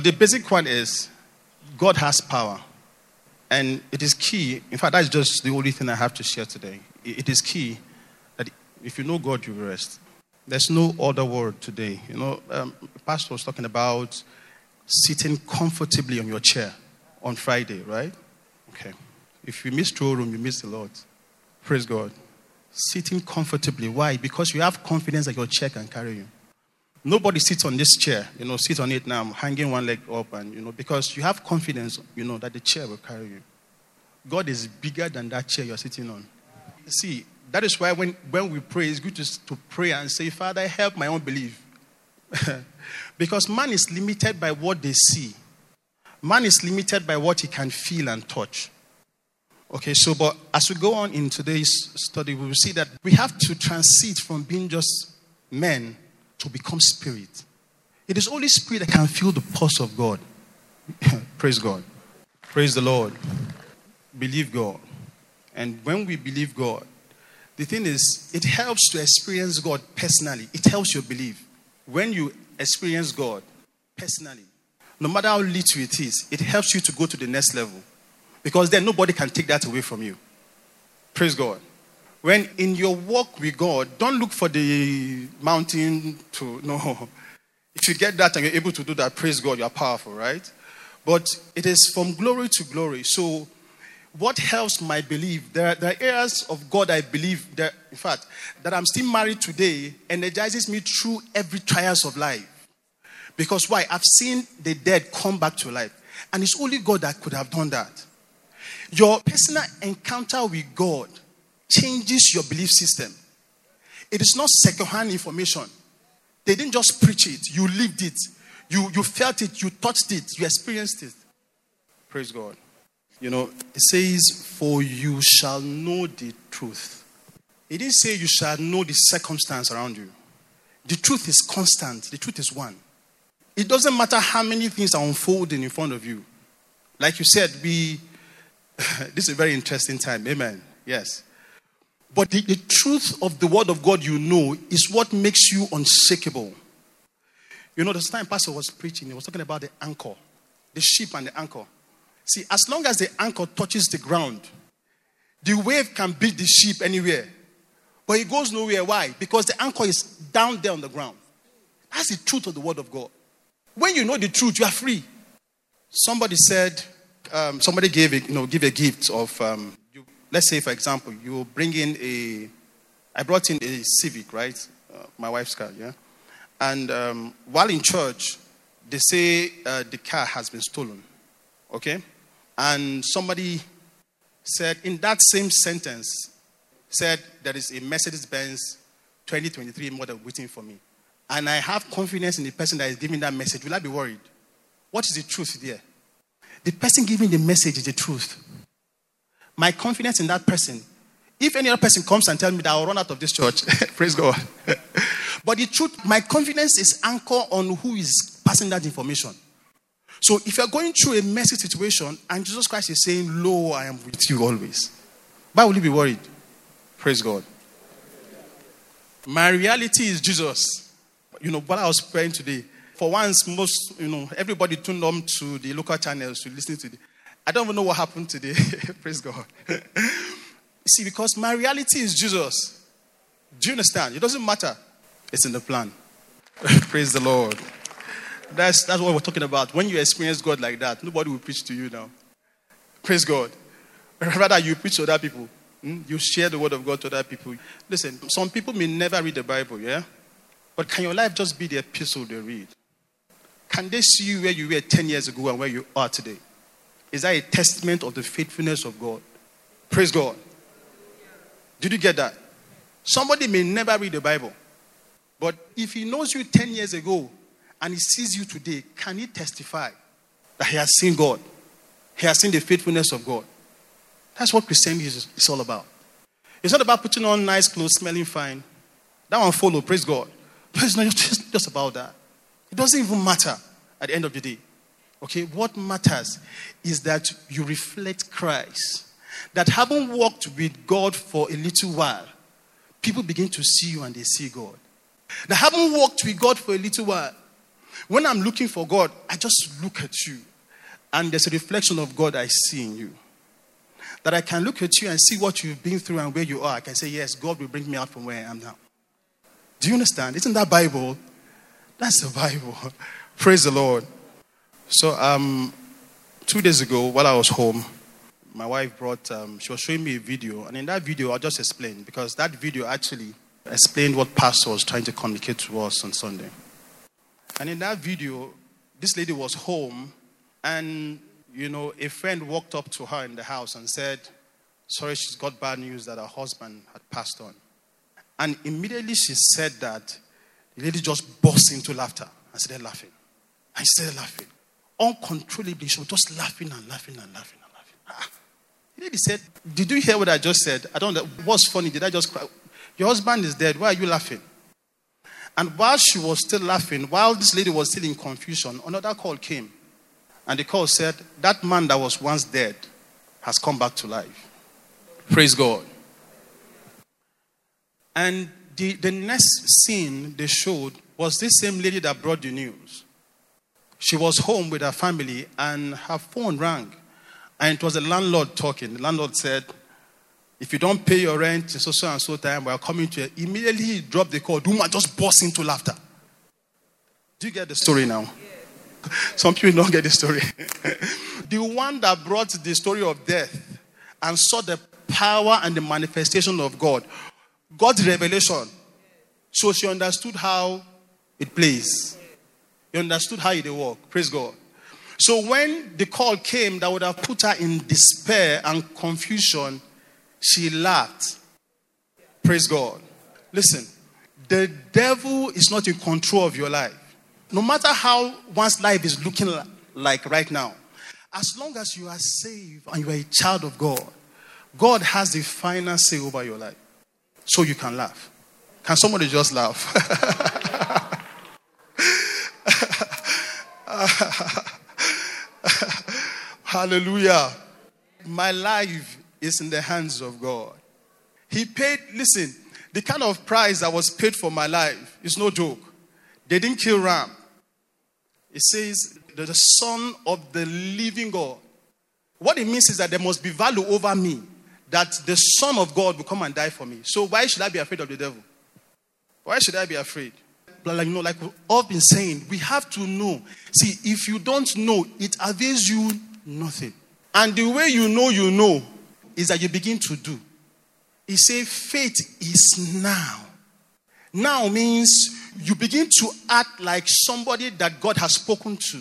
But the basic point is God has power. And it is key. In fact, that's just the only thing I have to share today. It is key that if you know God, you rest. There's no other word today. You know, um, Pastor was talking about sitting comfortably on your chair on Friday, right? Okay. If you miss throne room, you miss a lot. Praise God. Sitting comfortably. Why? Because you have confidence that your chair can carry you. Nobody sits on this chair, you know, sit on it now, hanging one leg up, and, you know, because you have confidence, you know, that the chair will carry you. God is bigger than that chair you're sitting on. See, that is why when, when we pray, it's good to, to pray and say, Father, help my own belief. because man is limited by what they see, man is limited by what he can feel and touch. Okay, so, but as we go on in today's study, we will see that we have to transit from being just men to become spirit. It is only spirit that can feel the pulse of God. Praise God. Praise the Lord. Believe God. And when we believe God, the thing is, it helps to experience God personally. It helps your belief. When you experience God personally, no matter how little it is, it helps you to go to the next level. Because then nobody can take that away from you. Praise God when in your walk with God, don't look for the mountain to no. If you get that and you're able to do that, praise God, you are powerful, right? But it is from glory to glory. So, what helps my belief? There are, there are areas of God I believe that, in fact, that I'm still married today energizes me through every trials of life. Because why? I've seen the dead come back to life. And it's only God that could have done that. Your personal encounter with God changes your belief system. It is not secondhand information. They didn't just preach it, you lived it, you, you felt it, you touched it, you experienced it. Praise God. You know, it says, For you shall know the truth. It didn't say you shall know the circumstance around you. The truth is constant, the truth is one. It doesn't matter how many things are unfolding in front of you. Like you said, we this is a very interesting time. Amen. Yes. But the, the truth of the word of God you know is what makes you unshakable. You know, this time Pastor was preaching, he was talking about the anchor, the ship and the anchor. See, as long as the anchor touches the ground, the wave can beat the ship anywhere. But it goes nowhere. Why? Because the anchor is down there on the ground. That's the truth of the word of God. When you know the truth, you are free. Somebody said, um, somebody gave a, you know, give a gift of um, let's say, for example, you bring in a, I brought in a Civic, right? Uh, my wife's car, yeah? And um, while in church, they say uh, the car has been stolen, okay? And somebody said, in that same sentence, said, there is a Mercedes Benz 2023 model waiting for me. And I have confidence in the person that is giving that message. Will I be worried? What is the truth there? The person giving the message is the truth my confidence in that person. If any other person comes and tells me that I'll run out of this church, praise God. but the truth, my confidence is anchored on who is passing that information. So if you're going through a messy situation and Jesus Christ is saying, Lo, I am with you always, why will you be worried? Praise God. My reality is Jesus. You know, what I was praying today, for once, most, you know, everybody tuned on to the local channels to listen to the, I don't even know what happened today. Praise God. see, because my reality is Jesus. Do you understand? It doesn't matter. It's in the plan. Praise the Lord. That's, that's what we're talking about. When you experience God like that, nobody will preach to you now. Praise God. Rather, you preach to other people. Hmm? You share the word of God to other people. Listen, some people may never read the Bible, yeah? But can your life just be the epistle they read? Can they see you where you were 10 years ago and where you are today? Is that a testament of the faithfulness of God? Praise God. Did you get that? Somebody may never read the Bible, but if he knows you 10 years ago and he sees you today, can he testify that he has seen God? He has seen the faithfulness of God. That's what Christianity is, is all about. It's not about putting on nice clothes, smelling fine. That one follow, praise God. But it's not just, just about that. It doesn't even matter at the end of the day. Okay, what matters is that you reflect Christ. That having walked with God for a little while, people begin to see you and they see God. That having walked with God for a little while, when I'm looking for God, I just look at you and there's a reflection of God I see in you. That I can look at you and see what you've been through and where you are. I can say, Yes, God will bring me out from where I am now. Do you understand? Isn't that Bible? That's the Bible. Praise the Lord. So, um, two days ago, while I was home, my wife brought, um, she was showing me a video. And in that video, I'll just explain because that video actually explained what Pastor was trying to communicate to us on Sunday. And in that video, this lady was home and, you know, a friend walked up to her in the house and said, Sorry, she's got bad news that her husband had passed on. And immediately she said that, the lady just burst into laughter and started laughing. I started laughing. Uncontrollably, she was just laughing and laughing and laughing and laughing. Ah. The lady said, Did you hear what I just said? I don't know. What's funny? Did I just cry? Your husband is dead. Why are you laughing? And while she was still laughing, while this lady was still in confusion, another call came. And the call said, That man that was once dead has come back to life. Praise God. And the, the next scene they showed was this same lady that brought the news. She was home with her family and her phone rang. And it was the landlord talking. The landlord said, If you don't pay your rent in so, so and so time, we are coming to you. Immediately he dropped the call. Duma just burst into laughter. Do you get the story now? Some people don't get the story. the one that brought the story of death and saw the power and the manifestation of God, God's revelation. So she understood how it plays. You understood how it work. Praise God. So when the call came that would have put her in despair and confusion, she laughed. Praise God. Listen, the devil is not in control of your life. No matter how one's life is looking like right now, as long as you are saved and you are a child of God, God has the final say over your life. So you can laugh. Can somebody just laugh? Hallelujah. My life is in the hands of God. He paid, listen, the kind of price that was paid for my life is no joke. They didn't kill Ram. It says, the son of the living God. What it means is that there must be value over me, that the Son of God will come and die for me. So why should I be afraid of the devil? Why should I be afraid? Like, you know, like all been saying, we have to know. See, if you don't know, it avails you nothing. And the way you know you know is that you begin to do. He said, faith is now. Now means you begin to act like somebody that God has spoken to.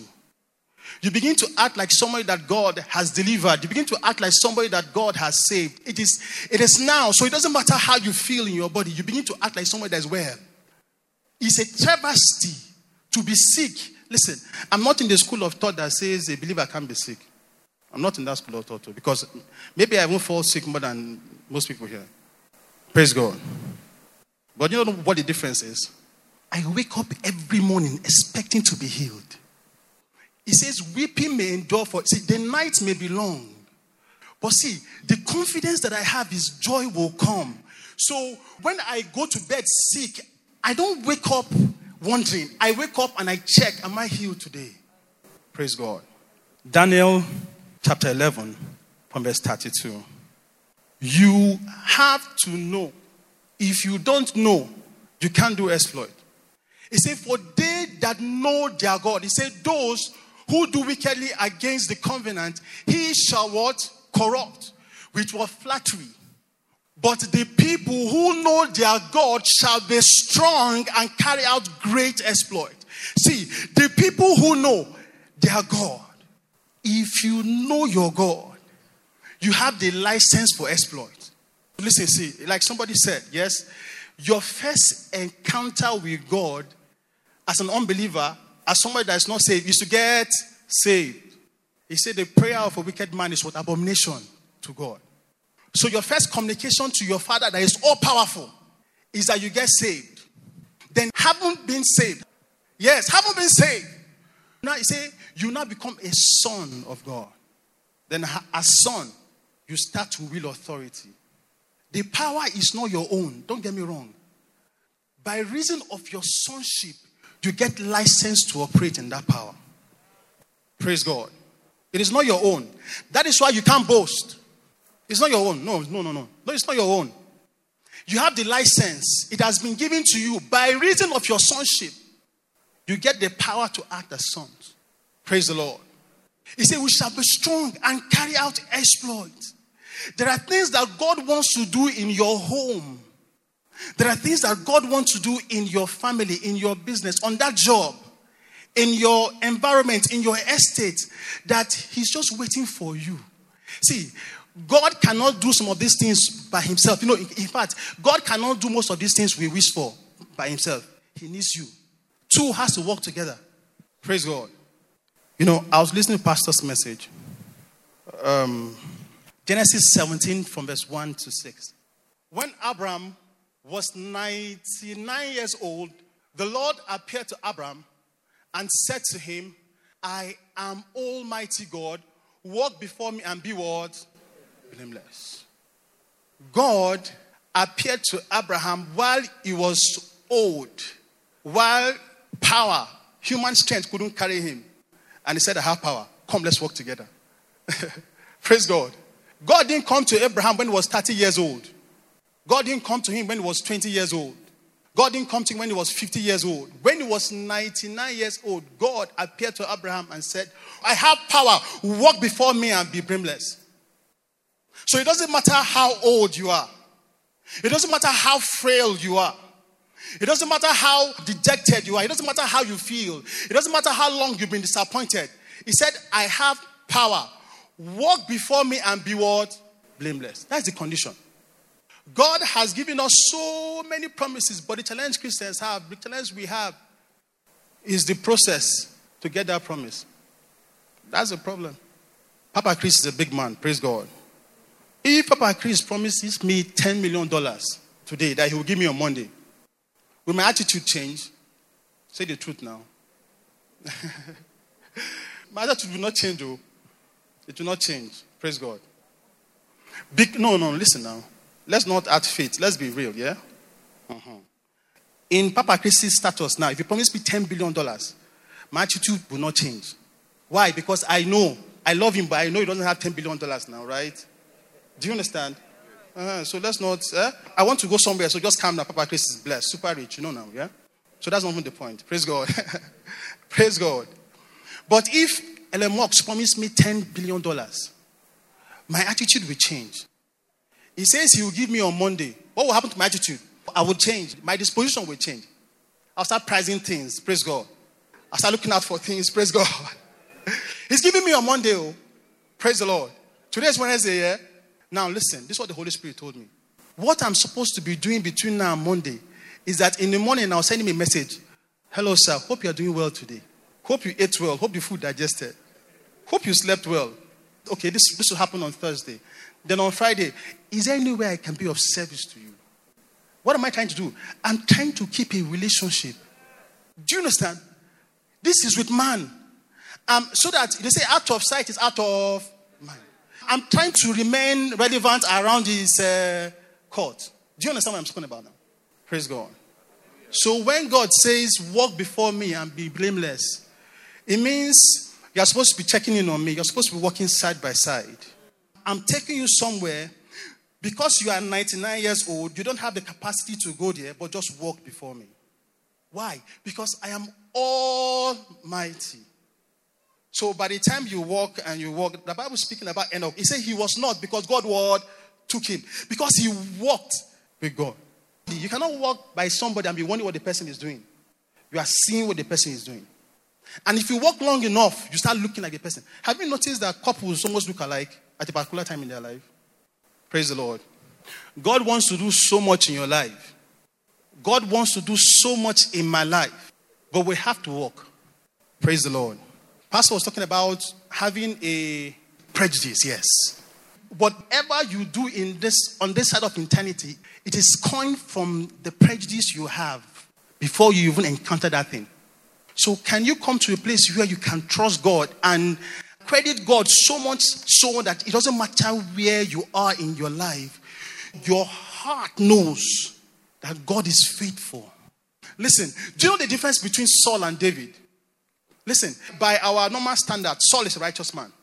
You begin to act like somebody that God has delivered. You begin to act like somebody that God has saved. It is, it is now. So it doesn't matter how you feel in your body. You begin to act like somebody that is well. It's a travesty to be sick. Listen, I'm not in the school of thought that says a believer can't be sick. I'm not in that school of thought too, because maybe I won't fall sick more than most people here. Praise God. But you know what the difference is? I wake up every morning expecting to be healed. He says, Weeping may endure for. See, the night may be long. But see, the confidence that I have is joy will come. So when I go to bed sick, I don't wake up wondering. I wake up and I check, Am I healed today? Praise God. Daniel chapter 11, from verse 32. You have to know. If you don't know, you can't do exploit. He said, For they that know their God, he said, those who do wickedly against the covenant, he shall what? Corrupt, which was flattery. But the people who know their God shall be strong and carry out great exploit. See, the people who know their God, if you know your God, you have the license for exploit. Listen, see, like somebody said, yes, your first encounter with God as an unbeliever, as somebody that is not saved, is to get saved. He said the prayer of a wicked man is what abomination to God. So your first communication to your father that is all powerful is that you get saved. Then haven't been saved. Yes, haven't been saved. Now you say you now become a son of God. Then as son, you start to wield authority. The power is not your own. Don't get me wrong. By reason of your sonship, you get license to operate in that power. Praise God. It is not your own. That is why you can't boast. It's not your own. No, no, no, no. No, it's not your own. You have the license. It has been given to you by reason of your sonship. You get the power to act as sons. Praise the Lord. He said, We shall be strong and carry out exploits. There are things that God wants to do in your home. There are things that God wants to do in your family, in your business, on that job, in your environment, in your estate, that He's just waiting for you. See, God cannot do some of these things by Himself. You know, in, in fact, God cannot do most of these things we wish for by Himself. He needs you. Two has to work together. Praise God. You know, I was listening to Pastor's message. Um, Genesis 17 from verse 1 to 6. When Abraham was 99 years old, the Lord appeared to Abraham and said to him, I am Almighty God. Walk before me and be what? Blameless. God appeared to Abraham while he was old, while power, human strength couldn't carry him. And he said, I have power. Come, let's work together. Praise God. God didn't come to Abraham when he was 30 years old. God didn't come to him when he was 20 years old. God didn't come to him when he was 50 years old. When he was 99 years old, God appeared to Abraham and said, I have power. Walk before me and be blameless. So it doesn't matter how old you are, it doesn't matter how frail you are. It doesn't matter how dejected you are. It doesn't matter how you feel. It doesn't matter how long you've been disappointed. He said, I have power. Walk before me and be what? Blameless. That's the condition. God has given us so many promises, but the challenge Christians have, the challenge we have, is the process to get that promise. That's the problem. Papa Chris is a big man, praise God. If Papa Chris promises me $10 million today that he will give me on Monday, will my attitude change? Say the truth now. my attitude will not change, though. It will not change. Praise God. No, no, listen now. Let's not add faith. Let's be real, yeah? Uh-huh. In Papa Chris's status now, if he promise me $10 billion, my attitude will not change. Why? Because I know, I love him, but I know he doesn't have $10 billion now, right? Do you understand? Uh-huh. So let's not, eh? I want to go somewhere, so just calm down. Papa Chris is blessed, super rich, you know now, yeah? So that's not even the point. Praise God. Praise God. But if Elon Musk promised me $10 billion, my attitude will change. He says he will give me on Monday. What will happen to my attitude? I will change. My disposition will change. I'll start pricing things. Praise God. I'll start looking out for things. Praise God. He's giving me on Monday. Oh. Praise the Lord. Today is Wednesday, yeah? Now listen, this is what the Holy Spirit told me. What I'm supposed to be doing between now and Monday is that in the morning I'll send him a message. Hello, sir. Hope you are doing well today. Hope you ate well. Hope the food digested. Hope you slept well. Okay, this, this will happen on Thursday. Then on Friday, is there any way I can be of service to you? What am I trying to do? I'm trying to keep a relationship. Do you understand? This is with man. Um, so that they say out of sight is out of. I'm trying to remain relevant around his uh, court. Do you understand what I'm talking about now? Praise God. So when God says, Walk before me and be blameless, it means you're supposed to be checking in on me. You're supposed to be walking side by side. I'm taking you somewhere because you are 99 years old, you don't have the capacity to go there, but just walk before me. Why? Because I am almighty. So by the time you walk and you walk, the Bible is speaking about Enoch. He said he was not because God word took him. Because he walked with God. You cannot walk by somebody and be wondering what the person is doing. You are seeing what the person is doing. And if you walk long enough, you start looking like the person. Have you noticed that couples almost look alike? at a particular time in their life. Praise the Lord. God wants to do so much in your life. God wants to do so much in my life. But we have to walk. Praise the Lord. Pastor was talking about having a prejudice, yes. Whatever you do in this on this side of eternity, it is coined from the prejudice you have before you even encounter that thing. So can you come to a place where you can trust God and credit God so much so that it doesn't matter where you are in your life, your heart knows that God is faithful. Listen, do you know the difference between Saul and David? Listen, by our normal standard, Saul is a righteous man.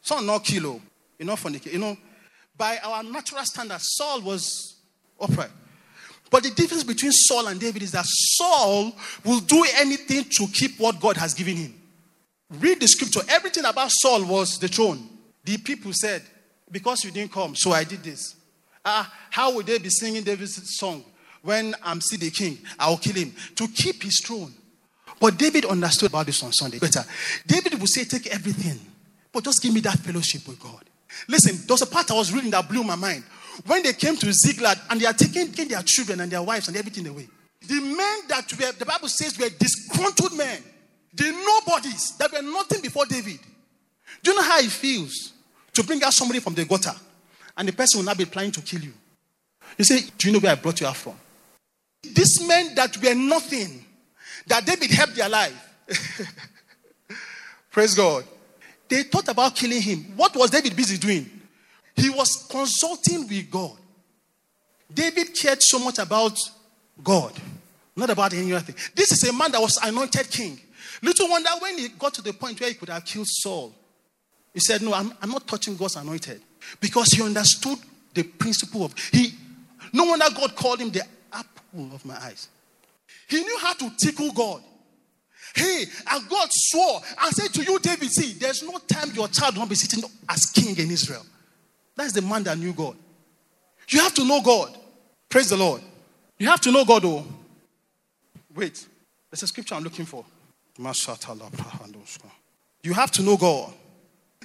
Saul not kilo, you know, funny, you know. By our natural standard, Saul was upright. But the difference between Saul and David is that Saul will do anything to keep what God has given him. Read the scripture. Everything about Saul was the throne. The people said, Because you didn't come, so I did this. Uh, how would they be singing David's song? When I'm still the king, I'll kill him. To keep his throne. But David understood about this on Sunday better. David would say, Take everything, but just give me that fellowship with God. Listen, there was a part I was reading that blew my mind. When they came to Ziklag and they are taking, taking their children and their wives and everything away. The men that were, the Bible says, were disgruntled men. The nobodies that were nothing before David. Do you know how it feels to bring out somebody from the gutter and the person will not be planning to kill you? You say, Do you know where I brought you out from? These men that were nothing, that David helped their life. Praise God. They thought about killing him. What was David busy doing? He was consulting with God. David cared so much about God, not about any other thing. This is a man that was anointed king. Little wonder when he got to the point where he could have killed Saul, he said, No, I'm, I'm not touching God's anointed. Because he understood the principle of he no wonder God called him the apple of my eyes. He knew how to tickle God. Hey, and God swore and said to you, David, see, there's no time your child won't be sitting as king in Israel. That's the man that knew God. You have to know God. Praise the Lord. You have to know God, oh. Wait, there's a scripture I'm looking for. You have to know God.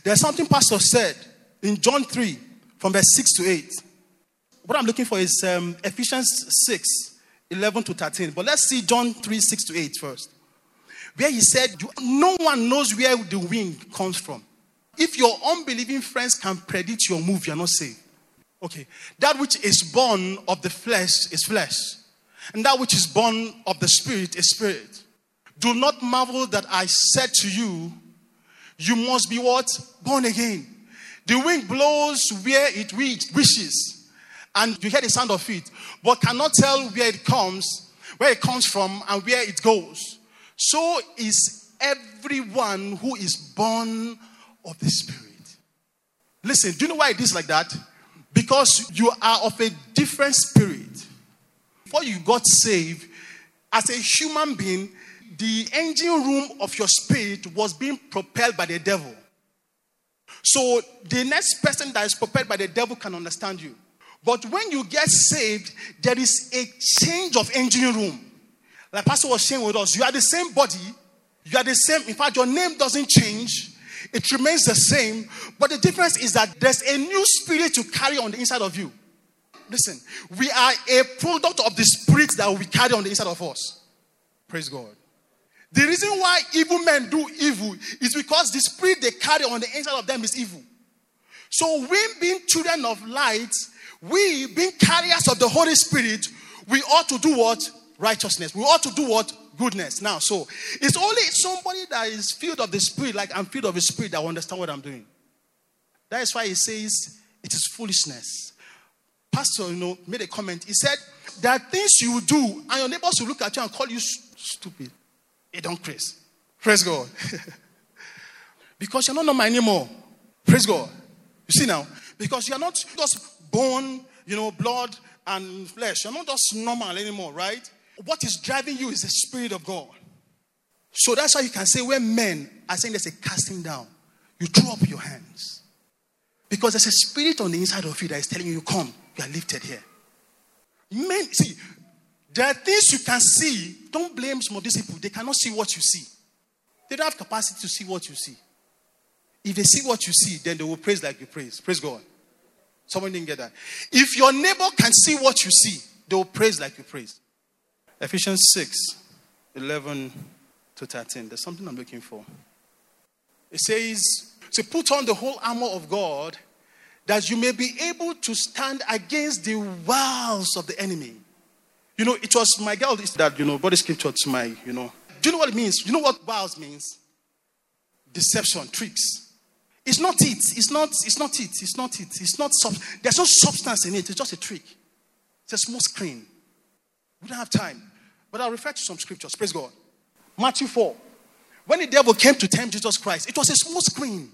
There's something Pastor said in John 3 from verse 6 to 8. What I'm looking for is um, Ephesians 6 11 to 13. But let's see John 3 6 to 8 first. Where he said, No one knows where the wind comes from. If your unbelieving friends can predict your move, you're not safe. Okay. That which is born of the flesh is flesh, and that which is born of the spirit is spirit. Do not marvel that I said to you, You must be what? Born again. The wind blows where it wishes, and you hear the sound of it, but cannot tell where it comes, where it comes from, and where it goes. So is everyone who is born of the Spirit. Listen, do you know why it is like that? Because you are of a different spirit. Before you got saved, as a human being, the engine room of your spirit was being propelled by the devil. So the next person that is propelled by the devil can understand you. But when you get saved, there is a change of engine room. Like Pastor was saying with us, you are the same body, you are the same. In fact, your name doesn't change, it remains the same. But the difference is that there's a new spirit to carry on the inside of you. Listen, we are a product of the spirit that we carry on the inside of us. Praise God. The reason why evil men do evil is because the spirit they carry on the inside of them is evil. So, we being children of light, we being carriers of the Holy Spirit, we ought to do what? Righteousness. We ought to do what? Goodness. Now, so it's only somebody that is filled of the Spirit, like I'm filled of the Spirit, that will understand what I'm doing. That is why he says it is foolishness. Pastor, you know, made a comment. He said, There are things you do, and your neighbors will look at you and call you stupid. You don't praise. Praise God. because you're not normal anymore. Praise God. You see now? Because you're not just born, you know, blood and flesh. You're not just normal anymore, right? What is driving you is the Spirit of God. So that's why you can say when men are saying there's a casting down, you throw up your hands. Because there's a spirit on the inside of you that is telling you, come, you are lifted here. Men, see, there are things you can see. Don't blame some of these people. They cannot see what you see. They don't have capacity to see what you see. If they see what you see, then they will praise like you praise. Praise God. Someone didn't get that. If your neighbor can see what you see, they will praise like you praise. Ephesians 6 11 to 13. There's something I'm looking for. It says, to put on the whole armor of God that you may be able to stand against the wiles of the enemy. You know, it was my girl that, you know, body scripture to my, you know. Do you know what it means? You know what wiles means? Deception, tricks. It's not it. It's not, it's not it. It's not it. It's not sub- there's no substance in it. It's just a trick. It's a small screen. We don't have time. But I'll refer to some scriptures. Praise God. Matthew 4. When the devil came to tempt Jesus Christ, it was a small screen.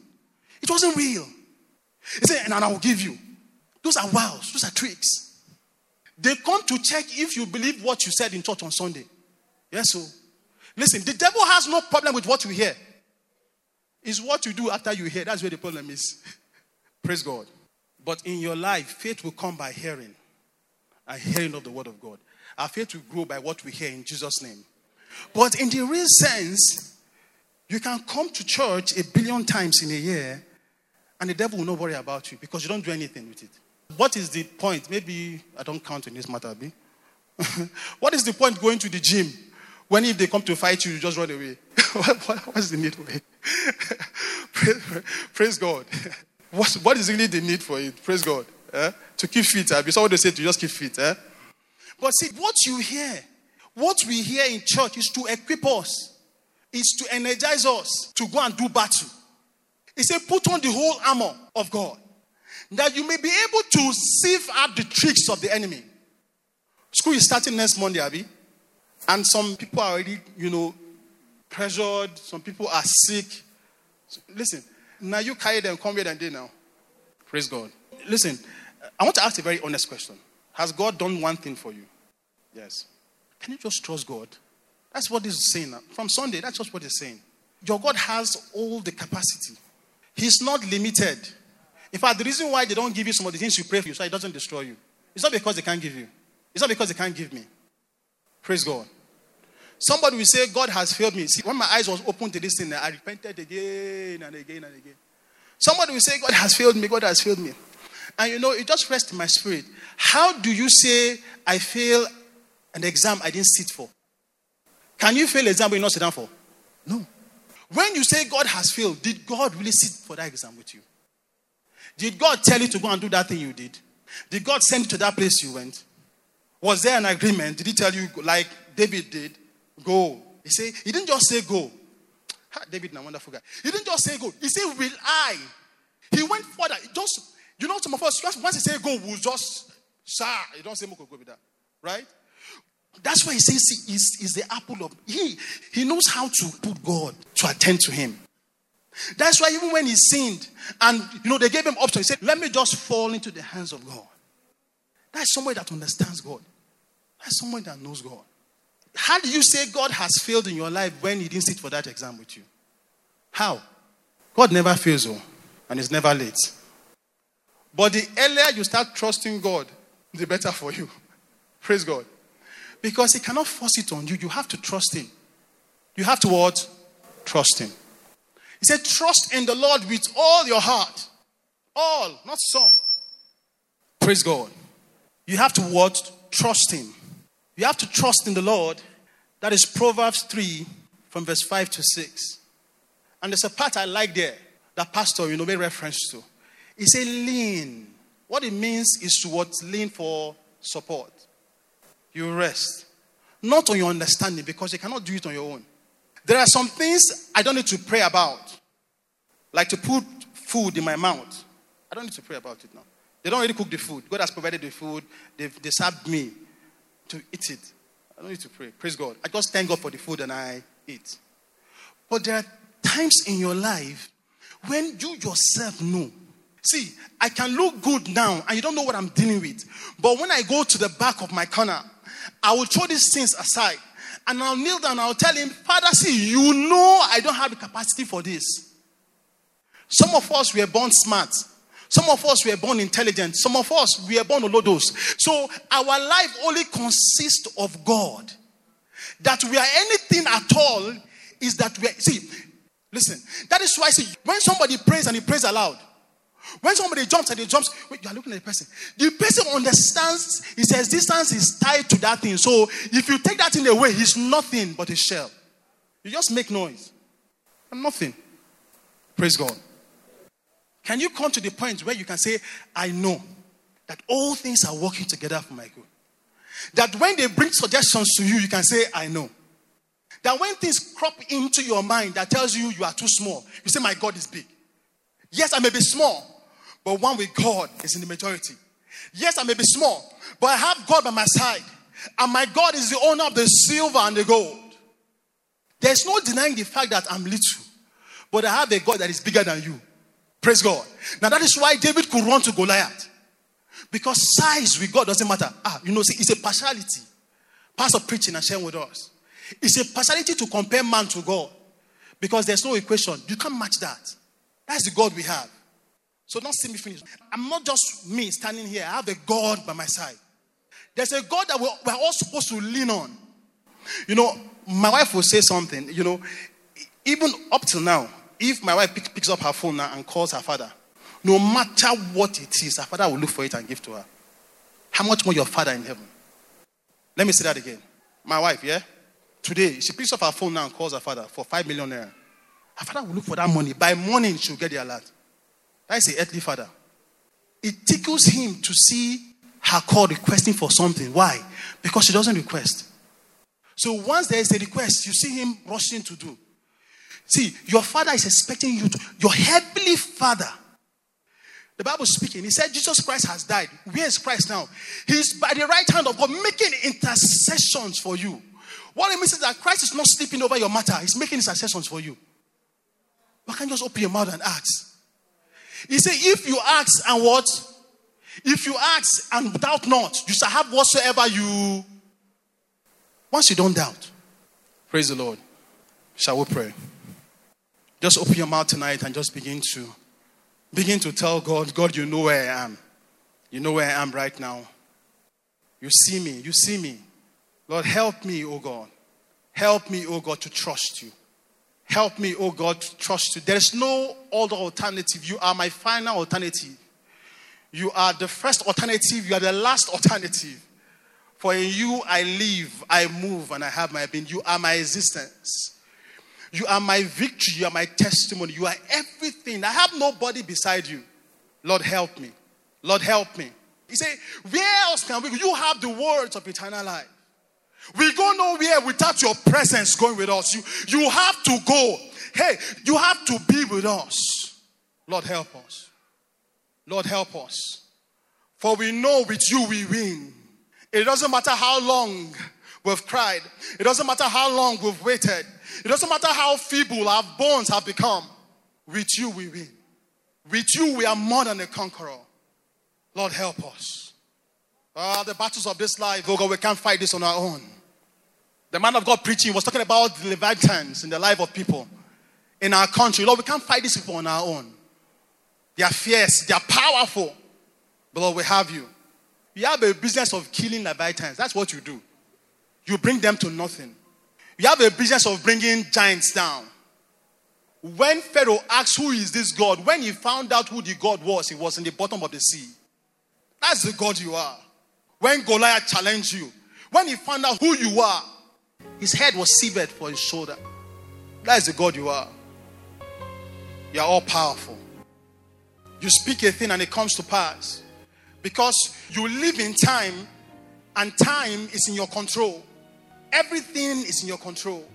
It wasn't real. He said, and I will give you. Those are wiles, those are tricks. They come to check if you believe what you said in church on Sunday. Yes, so listen, the devil has no problem with what you hear. It's what you do after you hear. That's where the problem is. Praise God. But in your life, faith will come by hearing, and hearing of the word of God. Our faith will grow by what we hear in Jesus' name. But in the real sense, you can come to church a billion times in a year and the devil will not worry about you because you don't do anything with it. What is the point? Maybe I don't count in this matter, B. what is the point going to the gym when if they come to fight you, you just run away? What's the need for it? praise, praise, God. What's, what is really the need for it? Praise God. Eh? To keep fit. Eh? Someone they say to just keep fit. Eh? But see, what you hear, what we hear in church is to equip us, is to energize us to go and do battle. He said, Put on the whole armor of God that you may be able to sieve out the tricks of the enemy. School is starting next Monday, Abby. And some people are already, you know, pressured. Some people are sick. So, listen, now you carry them, come here and day now. Praise God. Listen, I want to ask a very honest question. Has God done one thing for you? Yes. Can you just trust God? That's what this is saying. From Sunday, that's just what he's saying. Your God has all the capacity. He's not limited. In fact, the reason why they don't give you some of the things you pray for, so it doesn't destroy you. It's not because they can't give you. It's not because they can't give me. Praise God. Somebody will say, God has failed me. See, when my eyes was open to this thing, I repented again and again and again. Somebody will say, God has failed me. God has failed me. And you know, it just rests in my spirit. How do you say, I fail an exam I didn't sit for? Can you fail an exam you not sit down for? No. When you say God has failed, did God really sit for that exam with you? Did God tell you to go and do that thing you did? Did God send you to that place you went? Was there an agreement? Did he tell you, like David did, go? He said, he didn't just say go. David, a wonderful guy. He didn't just say go. He said, will I? He went further. He just, you know, some of us, once he say go, we'll just, sir, you don't say go with that. Right? That's why he says he's, he's the apple of he he knows how to put God to attend to him. That's why even when he sinned and you know they gave him option, he said, Let me just fall into the hands of God. That's someone that understands God. That's someone that knows God. How do you say God has failed in your life when he didn't sit for that exam with you? How? God never fails, oh, and is never late. But the earlier you start trusting God, the better for you. Praise God. Because he cannot force it on you. You have to trust him. You have to what? Trust him. He said, Trust in the Lord with all your heart. All, not some. Praise God. You have to what? Trust him. You have to trust in the Lord. That is Proverbs 3 from verse 5 to 6. And there's a part I like there that Pastor, you know, made reference to. He said, lean. What it means is to what? Lean for support you rest. Not on your understanding, because you cannot do it on your own. There are some things I don't need to pray about, like to put food in my mouth. I don't need to pray about it now. They don't really cook the food. God has provided the food. They've, they served me to eat it. I don't need to pray. Praise God. I just thank God for the food and I eat. But there are times in your life when you yourself know. See, I can look good now and you don't know what I'm dealing with. But when I go to the back of my corner I will throw these things aside and I'll kneel down. I'll tell him, Father, see, you know I don't have the capacity for this. Some of us were born smart. Some of us were born intelligent. Some of us we are born olodos. So our life only consists of God. That we are anything at all is that we are. See, listen. That is why see when somebody prays and he prays aloud, When somebody jumps and he jumps, wait, you are looking at the person. The person understands, he says, distance is tied to that thing. So if you take that thing away, he's nothing but a shell. You just make noise. I'm nothing. Praise God. Can you come to the point where you can say, I know that all things are working together for my good? That when they bring suggestions to you, you can say, I know. That when things crop into your mind that tells you you are too small, you say, My God is big. Yes, I may be small, but one with God is in the majority. Yes, I may be small, but I have God by my side, and my God is the owner of the silver and the gold. There's no denying the fact that I'm little, but I have a God that is bigger than you. Praise God. Now, that is why David could run to Goliath. Because size with God doesn't matter. Ah, you know, see, it's a partiality. Pastor preaching and sharing with us. It's a partiality to compare man to God. Because there's no equation. You can't match that. That's the God we have. So don't see me finish. I'm not just me standing here. I have a God by my side. There's a God that we're, we're all supposed to lean on. You know, my wife will say something, you know, even up till now, if my wife pick, picks up her phone now and calls her father, no matter what it is, her father will look for it and give to her. How much more your father in heaven? Let me say that again. My wife, yeah? Today, she picks up her phone now and calls her father for five million naira. Her father will look for that money. By morning, she'll get the alert. That is a earthly father. It tickles him to see her call requesting for something. Why? Because she doesn't request. So once there is a request, you see him rushing to do. See, your father is expecting you to, your heavenly father. The Bible is speaking, he said Jesus Christ has died. Where is Christ now? He's by the right hand of God making intercessions for you. What it means is that Christ is not sleeping over your matter, he's making intercessions for you. Why can't you just open your mouth and ask? He said, If you ask and what? If you ask and doubt not, you shall have whatsoever you. Once you don't doubt, praise the Lord. Shall we pray? Just open your mouth tonight and just begin to begin to tell God, God, you know where I am. You know where I am right now. You see me. You see me. Lord, help me, oh God. Help me, oh God, to trust you. Help me, oh God, to trust you. There's no other alternative. You are my final alternative. You are the first alternative. You are the last alternative. For in you I live, I move, and I have my being. You are my existence. You are my victory. You are my testimony. You are everything. I have nobody beside you. Lord, help me. Lord, help me. He said, Where else can we go? You have the words of eternal life. We go nowhere without your presence going with us. You, you have to go. Hey, you have to be with us. Lord, help us. Lord, help us. For we know with you we win. It doesn't matter how long we've cried, it doesn't matter how long we've waited, it doesn't matter how feeble our bones have become. With you we win. With you we are more than a conqueror. Lord, help us. Ah, the battles of this life, oh God, we can't fight this on our own. The man of God preaching was talking about the Leviathan in the life of people in our country. Lord, we can't fight these people on our own. They are fierce, they are powerful. But Lord, we have you. You have a business of killing Leviathans. That's what you do. You bring them to nothing. You have a business of bringing giants down. When Pharaoh asked, Who is this God? When he found out who the God was, he was in the bottom of the sea. That's the God you are. When Goliath challenged you, when he found out who you are, his head was severed for his shoulder. That is the God you are. You are all powerful. You speak a thing and it comes to pass. Because you live in time and time is in your control. Everything is in your control.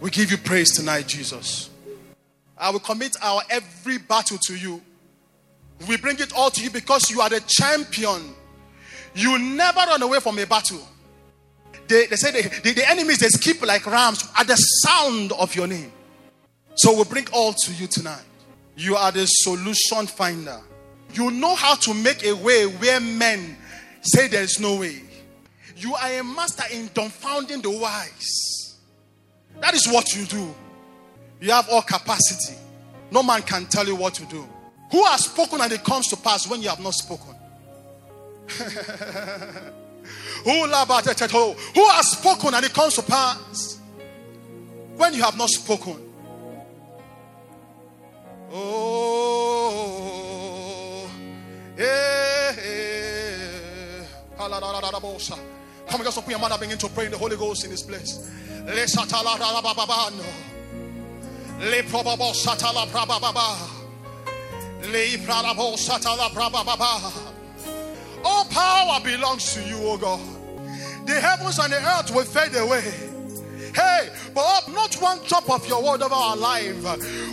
We give you praise tonight, Jesus. I will commit our every battle to you. We bring it all to you because you are the champion. You never run away from a battle. They, they say the, the, the enemies they skip like rams at the sound of your name. So we bring all to you tonight. You are the solution finder. You know how to make a way where men say there is no way. You are a master in dumbfounding the wise. That is what you do. You have all capacity. No man can tell you what to do. Who has spoken and it comes to pass when you have not spoken? Who has spoken and it comes to pass when you have not spoken? Oh, eh. eh. Come on, just open your mouth and begin to pray in the Holy Ghost in this place. Le probabo satala brabababa. Le brababo satala brabababa. All power belongs to you, O God. The heavens and the earth will fade away. Hey, but not one drop of your word over our life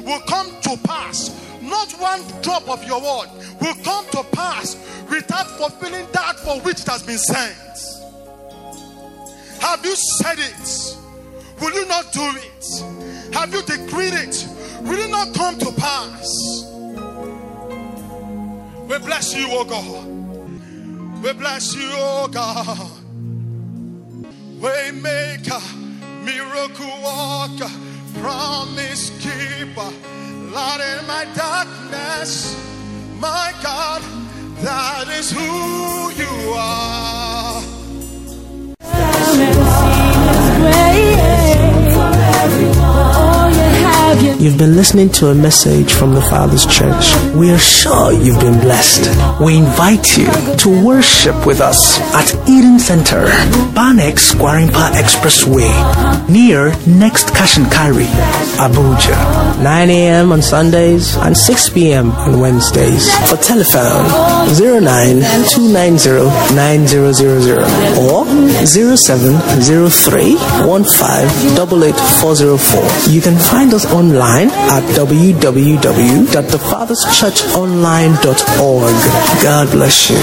will come to pass. Not one drop of your word will come to pass without fulfilling that for which it has been sent. Have you said it? Will you not do it? Have you decreed it? Will it not come to pass? We bless you, oh God. We bless you, oh God. Waymaker, miracle worker, promise keeper, light in my darkness. My God, that is who you are. You've been listening to a message from the Father's Church. We are sure you've been blessed. We invite you to worship with us at Eden Center, Banex Gwarimpa Expressway, near Next Cash and Carry, Abuja. 9 a.m. on Sundays and 6 p.m. on Wednesdays. For telephone 09290900 or 0703 You can find us online at www.thefatherschurchonline.org. God bless you.